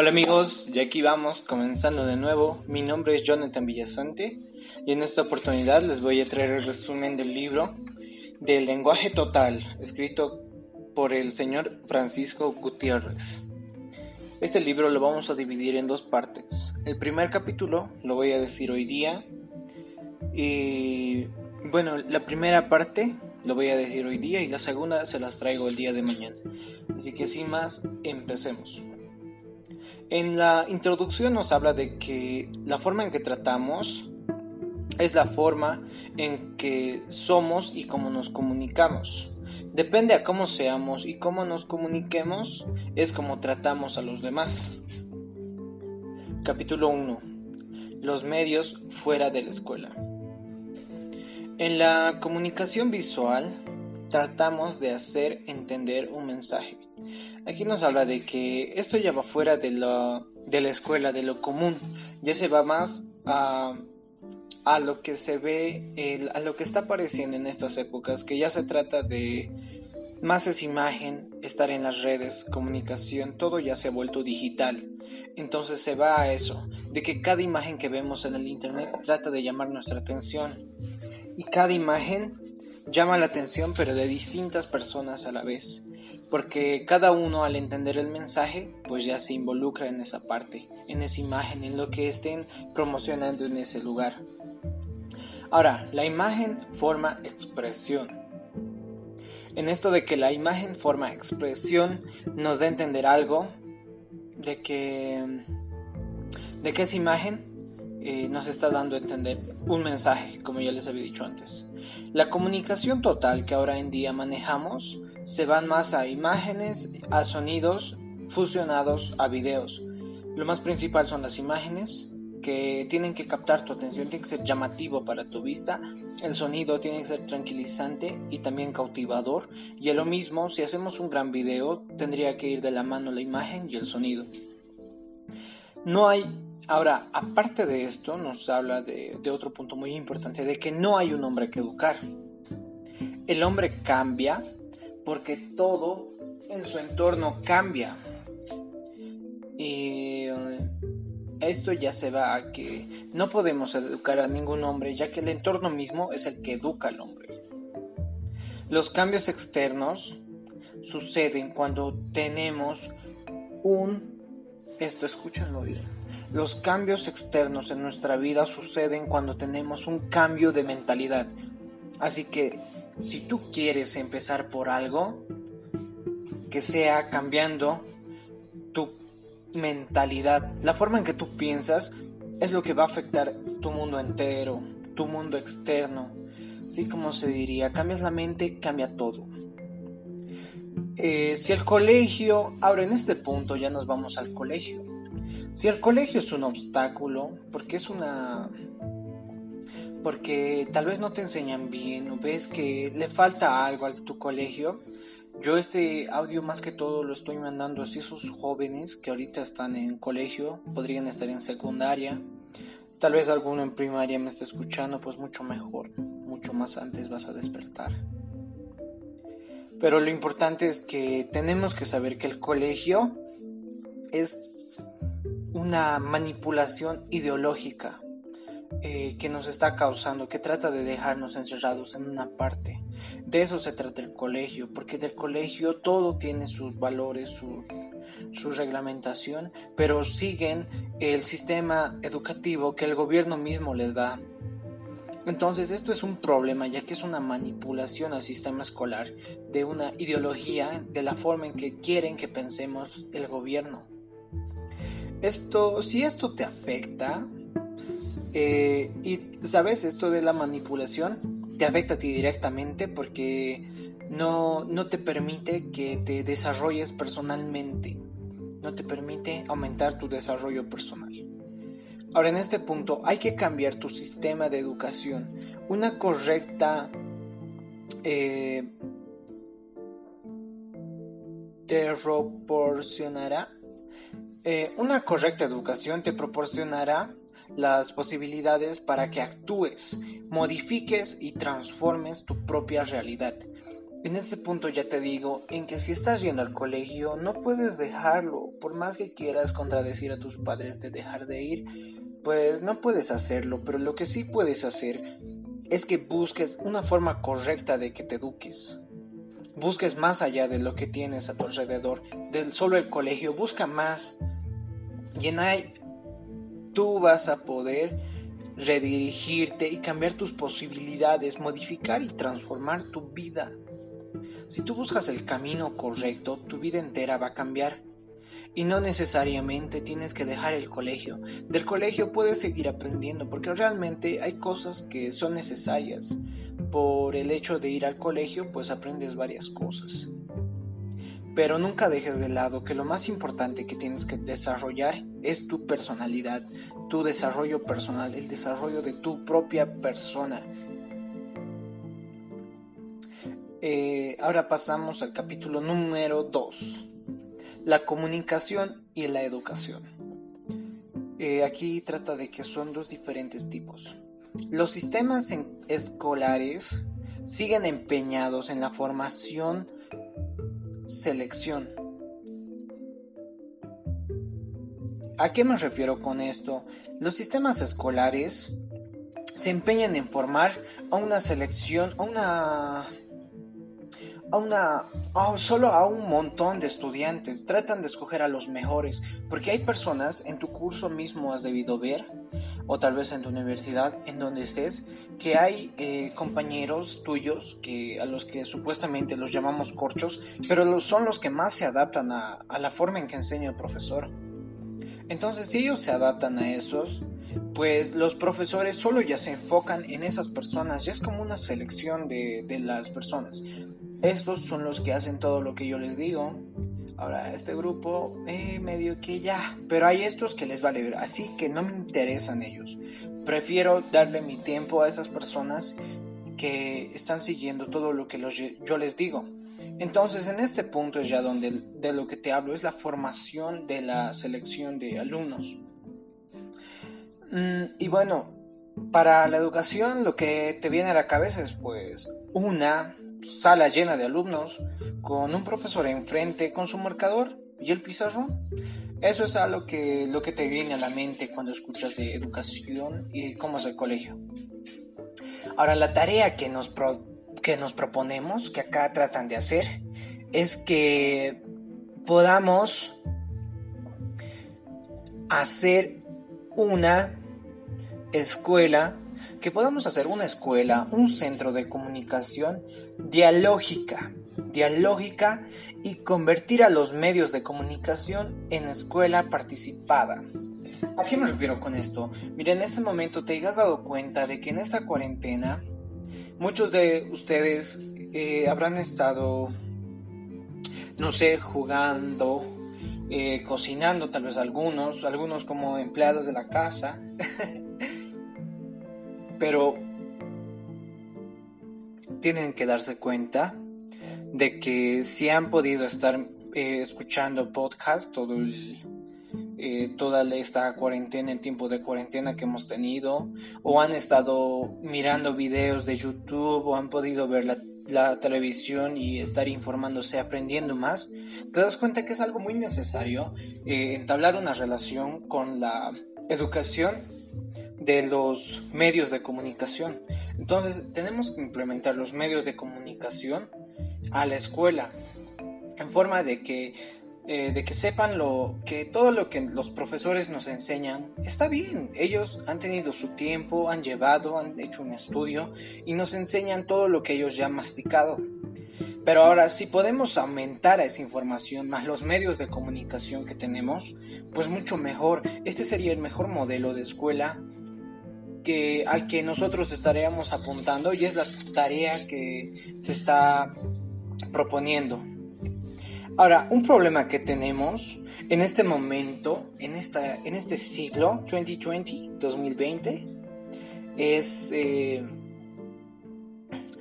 Hola amigos, ya aquí vamos comenzando de nuevo. Mi nombre es Jonathan Villasante y en esta oportunidad les voy a traer el resumen del libro del lenguaje total, escrito por el señor Francisco Gutiérrez. Este libro lo vamos a dividir en dos partes. El primer capítulo lo voy a decir hoy día y bueno, la primera parte lo voy a decir hoy día y la segunda se las traigo el día de mañana. Así que sin más, empecemos. En la introducción nos habla de que la forma en que tratamos es la forma en que somos y cómo nos comunicamos. Depende a cómo seamos y cómo nos comuniquemos, es como tratamos a los demás. Capítulo 1. Los medios fuera de la escuela. En la comunicación visual tratamos de hacer entender un mensaje. Aquí nos habla de que esto ya va fuera de la, de la escuela, de lo común, ya se va más a, a lo que se ve, a lo que está apareciendo en estas épocas, que ya se trata de más es imagen, estar en las redes, comunicación, todo ya se ha vuelto digital. Entonces se va a eso, de que cada imagen que vemos en el Internet trata de llamar nuestra atención. Y cada imagen llama la atención pero de distintas personas a la vez porque cada uno al entender el mensaje pues ya se involucra en esa parte, en esa imagen, en lo que estén promocionando en ese lugar. Ahora, la imagen forma expresión. En esto de que la imagen forma expresión nos da a entender algo de que de que esa imagen eh, nos está dando a entender un mensaje, como ya les había dicho antes. La comunicación total que ahora en día manejamos se van más a imágenes, a sonidos fusionados a videos. Lo más principal son las imágenes que tienen que captar tu atención, tiene que ser llamativo para tu vista, el sonido tiene que ser tranquilizante y también cautivador, y a lo mismo, si hacemos un gran video, tendría que ir de la mano la imagen y el sonido. No hay, ahora, aparte de esto, nos habla de, otro punto muy importante, de que no hay un hombre que educar. El hombre cambia porque todo en su entorno cambia. Y eh, esto ya se va a que no podemos educar a ningún hombre, ya que el entorno mismo es el que educa al hombre. Los cambios externos suceden cuando tenemos un... Esto, escúchenlo bien. Los cambios externos en nuestra vida suceden cuando tenemos un cambio de mentalidad. Así que si tú quieres empezar por algo, que sea cambiando tu mentalidad, la forma en que tú piensas es lo que va a afectar tu mundo entero, tu mundo externo. Así como se diría, cambias la mente, cambia todo. Eh, si el colegio, ahora en este punto ya nos vamos al colegio. Si el colegio es un obstáculo, porque es una porque tal vez no te enseñan bien o ves que le falta algo a tu colegio. Yo este audio más que todo lo estoy mandando a esos jóvenes que ahorita están en colegio, podrían estar en secundaria. Tal vez alguno en primaria me está escuchando, pues mucho mejor, mucho más antes vas a despertar. Pero lo importante es que tenemos que saber que el colegio es una manipulación ideológica eh, que nos está causando, que trata de dejarnos encerrados en una parte. De eso se trata el colegio, porque del colegio todo tiene sus valores, sus, su reglamentación, pero siguen el sistema educativo que el gobierno mismo les da. Entonces esto es un problema ya que es una manipulación al sistema escolar de una ideología de la forma en que quieren que pensemos el gobierno. Esto, si esto te afecta, eh, y sabes, esto de la manipulación te afecta a ti directamente porque no, no te permite que te desarrolles personalmente, no te permite aumentar tu desarrollo personal. Ahora en este punto hay que cambiar tu sistema de educación. Una correcta eh, te proporcionará eh, una correcta educación te proporcionará las posibilidades para que actúes, modifiques y transformes tu propia realidad. En este punto ya te digo en que si estás yendo al colegio no puedes dejarlo, por más que quieras contradecir a tus padres de dejar de ir, pues no puedes hacerlo, pero lo que sí puedes hacer es que busques una forma correcta de que te eduques. Busques más allá de lo que tienes a tu alrededor, del solo el colegio, busca más. Y en ahí tú vas a poder redirigirte y cambiar tus posibilidades, modificar y transformar tu vida. Si tú buscas el camino correcto, tu vida entera va a cambiar. Y no necesariamente tienes que dejar el colegio. Del colegio puedes seguir aprendiendo porque realmente hay cosas que son necesarias. Por el hecho de ir al colegio pues aprendes varias cosas. Pero nunca dejes de lado que lo más importante que tienes que desarrollar es tu personalidad, tu desarrollo personal, el desarrollo de tu propia persona. Eh, ahora pasamos al capítulo número 2, la comunicación y la educación. Eh, aquí trata de que son dos diferentes tipos. Los sistemas escolares siguen empeñados en la formación selección. ¿A qué me refiero con esto? Los sistemas escolares se empeñan en formar a una selección, a una a una solo a un montón de estudiantes, tratan de escoger a los mejores, porque hay personas en tu curso mismo has debido ver o tal vez en tu universidad en donde estés que hay eh, compañeros tuyos que a los que supuestamente los llamamos corchos, pero son los que más se adaptan a, la forma en que enseña el profesor. Entonces, si ellos se adaptan a esos, pues los profesores solo ya se enfocan en esas personas, ya es como una selección de, de las personas. Estos son los que hacen todo lo que yo les digo. Ahora, este grupo, eh, medio que ya, pero hay estos que les vale ver, así que no me interesan ellos. Prefiero darle mi tiempo a esas personas que están siguiendo todo lo que yo les digo. Entonces, en este punto es ya donde de lo que te hablo, es la formación de la selección de alumnos. Mm, y bueno, para la educación lo que te viene a la cabeza es pues una sala llena de alumnos, con un profesor enfrente con su marcador y el pizarrón. Eso es algo que, lo que te viene a la mente cuando escuchas de educación y cómo es el colegio. Ahora, la tarea que nos, que nos proponemos, que acá tratan de hacer, es que podamos hacer una escuela que podamos hacer una escuela, un centro de comunicación dialógica, dialógica y convertir a los medios de comunicación en escuela participada. ¿A qué me refiero con esto? Mira, en este momento te has dado cuenta de que en esta cuarentena muchos de ustedes eh, habrán estado, no sé, jugando, eh, cocinando, tal vez algunos, algunos como empleados de la casa. Pero tienen que darse cuenta de que si han podido estar eh, escuchando podcast todo eh, toda esta cuarentena, el tiempo de cuarentena que hemos tenido, o han estado mirando videos de YouTube, o han podido ver la, televisión y estar informándose, aprendiendo más, te das cuenta que es algo muy necesario eh, entablar una relación con la educación de los medios de comunicación. Entonces tenemos que implementar los medios de comunicación a la escuela en forma de que eh, de que sepan lo que todo lo que los profesores nos enseñan está bien. Ellos han tenido su tiempo, han llevado, han hecho un estudio y nos enseñan todo lo que ellos ya han masticado. Pero ahora, si podemos aumentar esa información más los medios de comunicación que tenemos, pues mucho mejor. Este sería el mejor modelo de escuela que, al que nosotros estaríamos apuntando y es la tarea que se está proponiendo. Ahora, un problema que tenemos en este momento, en, esta, en este siglo 2020, 2020, es eh,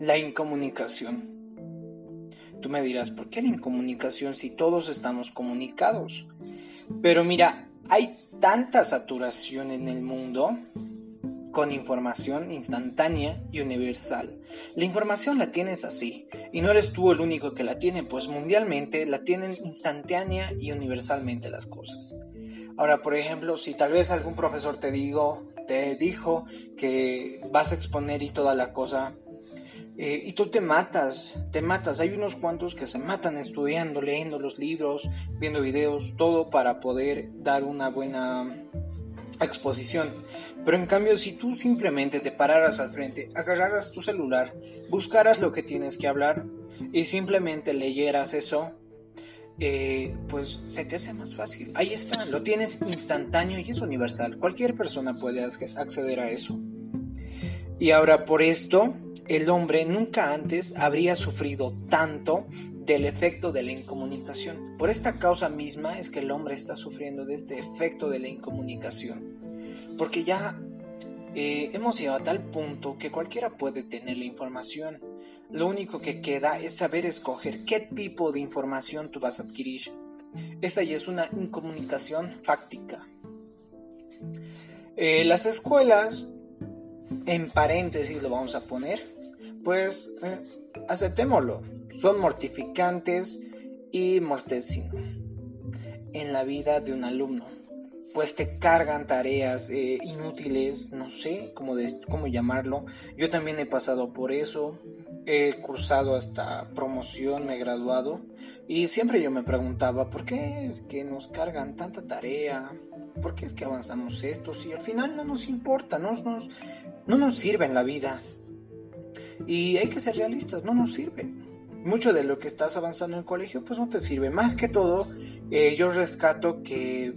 la incomunicación. Tú me dirás, ¿por qué la incomunicación si todos estamos comunicados? Pero mira, hay tanta saturación en el mundo con información instantánea y universal. La información la tienes así, y no eres tú el único que la tiene, pues mundialmente la tienen instantánea y universalmente las cosas. Ahora, por ejemplo, si tal vez algún profesor te digo, te dijo que vas a exponer y toda la cosa, eh, y tú te matas, te matas. Hay unos cuantos que se matan estudiando, leyendo los libros, viendo videos, todo para poder dar una buena exposición. Pero en cambio, si tú simplemente te pararas al frente, agarraras tu celular, buscaras lo que tienes que hablar y simplemente leyeras eso, eh, pues se te hace más fácil. Ahí está, lo tienes instantáneo y es universal. Cualquier persona puede acceder a eso. Y ahora por esto, el hombre nunca antes habría sufrido tanto del efecto de la incomunicación. Por esta causa misma es que el hombre está sufriendo de este efecto de la incomunicación. Porque ya eh, hemos llegado a tal punto que cualquiera puede tener la información. Lo único que queda es saber escoger qué tipo de información tú vas a adquirir. Esta ya es una incomunicación fáctica. Eh, las escuelas, en paréntesis lo vamos a poner, pues eh, aceptémoslo, son mortificantes y mortecinos en la vida de un alumno, pues te cargan tareas eh, inútiles, no sé cómo, cómo llamarlo. Yo también he pasado por eso, he cursado hasta promoción, me he graduado y siempre yo me preguntaba, ¿por qué es que nos cargan tanta tarea? ¿Por qué es que avanzamos esto? Si al final no nos importa, no nos, no nos sirve en la vida. Y hay que ser realistas, no nos sirve. Mucho de lo que estás avanzando en el colegio pues no te sirve. Más que todo, eh, yo rescato que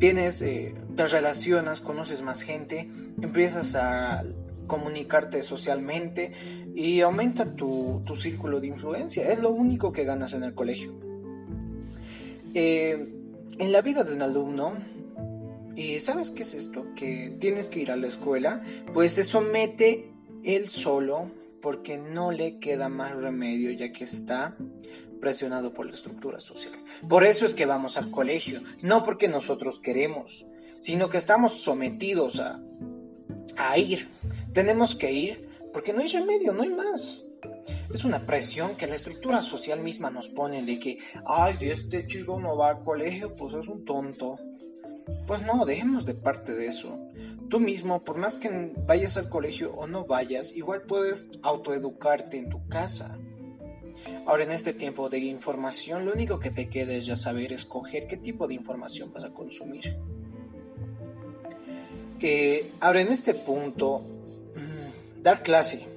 tienes, eh, te relacionas, conoces más gente, empiezas a comunicarte socialmente y aumenta tu, círculo de influencia. Es lo único que ganas en el colegio. Eh, en la vida de un alumno, ¿y ¿sabes qué es esto? Que tienes que ir a la escuela, pues se somete él solo porque no le queda más remedio ya que está presionado por la estructura social. Por eso es que vamos al colegio, no porque nosotros queremos, sino que estamos sometidos a, a ir. Tenemos que ir porque no hay remedio, no hay más. Es una presión que la estructura social misma nos pone de que, ay, este chico no va al colegio, pues es un tonto. Pues no, dejemos de parte de eso. Tú mismo, por más que vayas al colegio o no vayas, igual puedes autoeducarte en tu casa. Ahora en este tiempo de información, lo único que te queda es ya saber escoger qué tipo de información vas a consumir. Ahora en este punto, mm, dar clase.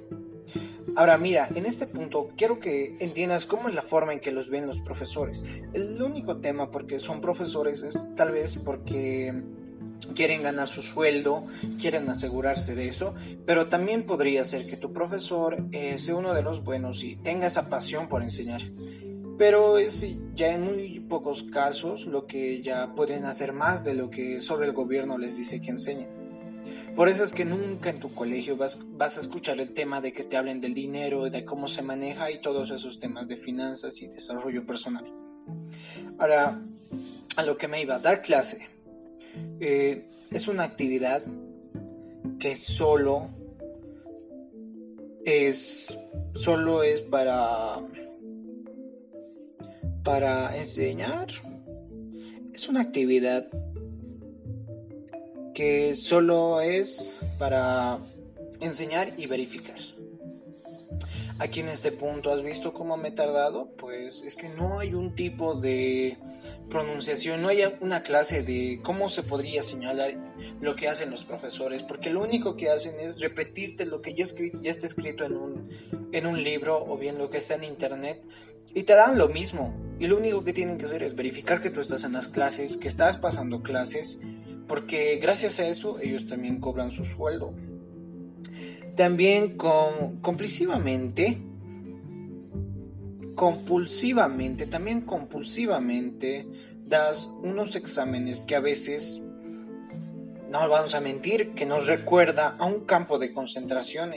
Ahora mira, en este punto quiero que entiendas cómo es la forma en que los ven los profesores. El único tema porque son profesores es tal vez porque quieren ganar su sueldo, quieren asegurarse de eso, pero también podría ser que tu profesor eh, sea uno de los buenos y tenga esa pasión por enseñar. Pero es ya en muy pocos casos lo que ya pueden hacer más de lo que sobre el gobierno les dice que enseñen. Por eso es que nunca en tu colegio vas, vas a escuchar el tema de que te hablen del dinero, de cómo se maneja y todos esos temas de finanzas y desarrollo personal. Ahora, a lo que me iba, a dar clase eh, es una actividad que solo es solo es para para enseñar es una actividad que solo es para enseñar y verificar aquí en este punto. ¿Has visto cómo me he tardado? Pues es que no hay un tipo de pronunciación, no hay una clase de cómo se podría señalar lo que hacen los profesores, porque lo único que hacen es repetirte lo que ya, ya está escrito en un, en un libro o bien lo que está en internet y te dan lo mismo. Y lo único que tienen que hacer es verificar que tú estás en las clases, que estás pasando clases, porque gracias a eso ellos también cobran su sueldo también con, compulsivamente, compulsivamente, también compulsivamente das unos exámenes que a veces, no vamos a mentir, que nos recuerda a un campo de concentración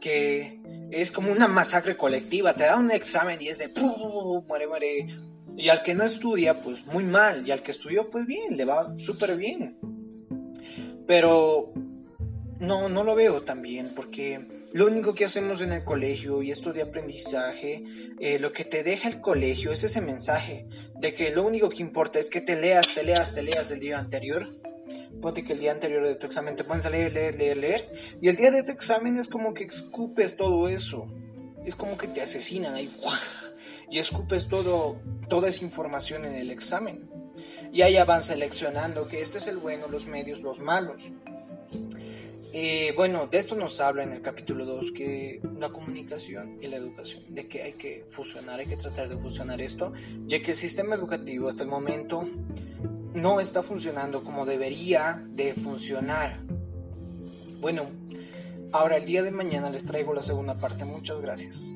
que es como una masacre colectiva, te da un examen y es de muere, muere. Y al que no estudia, pues muy mal. Y al que estudió, pues bien, le va súper bien. Pero no, no lo veo tan bien porque lo único que hacemos en el colegio y esto de aprendizaje, eh, lo que te deja el colegio es ese mensaje de que lo único que importa es que te leas, te leas, te leas el día anterior. Ponte que el día anterior de tu examen te pones a leer, leer, leer, leer. Y el día de tu examen es como que escupes todo eso. Es como que te asesinan ahí. Y escupes todo, toda esa información en el examen. Y ahí van seleccionando que este es el bueno, los medios, los malos. Eh, bueno, de esto nos habla en el capítulo 2 que la comunicación y la educación, de que hay que fusionar, hay que tratar de fusionar esto, ya que el sistema educativo hasta el momento no está funcionando como debería de funcionar. Bueno, ahora el día de mañana les traigo la segunda parte. Muchas gracias.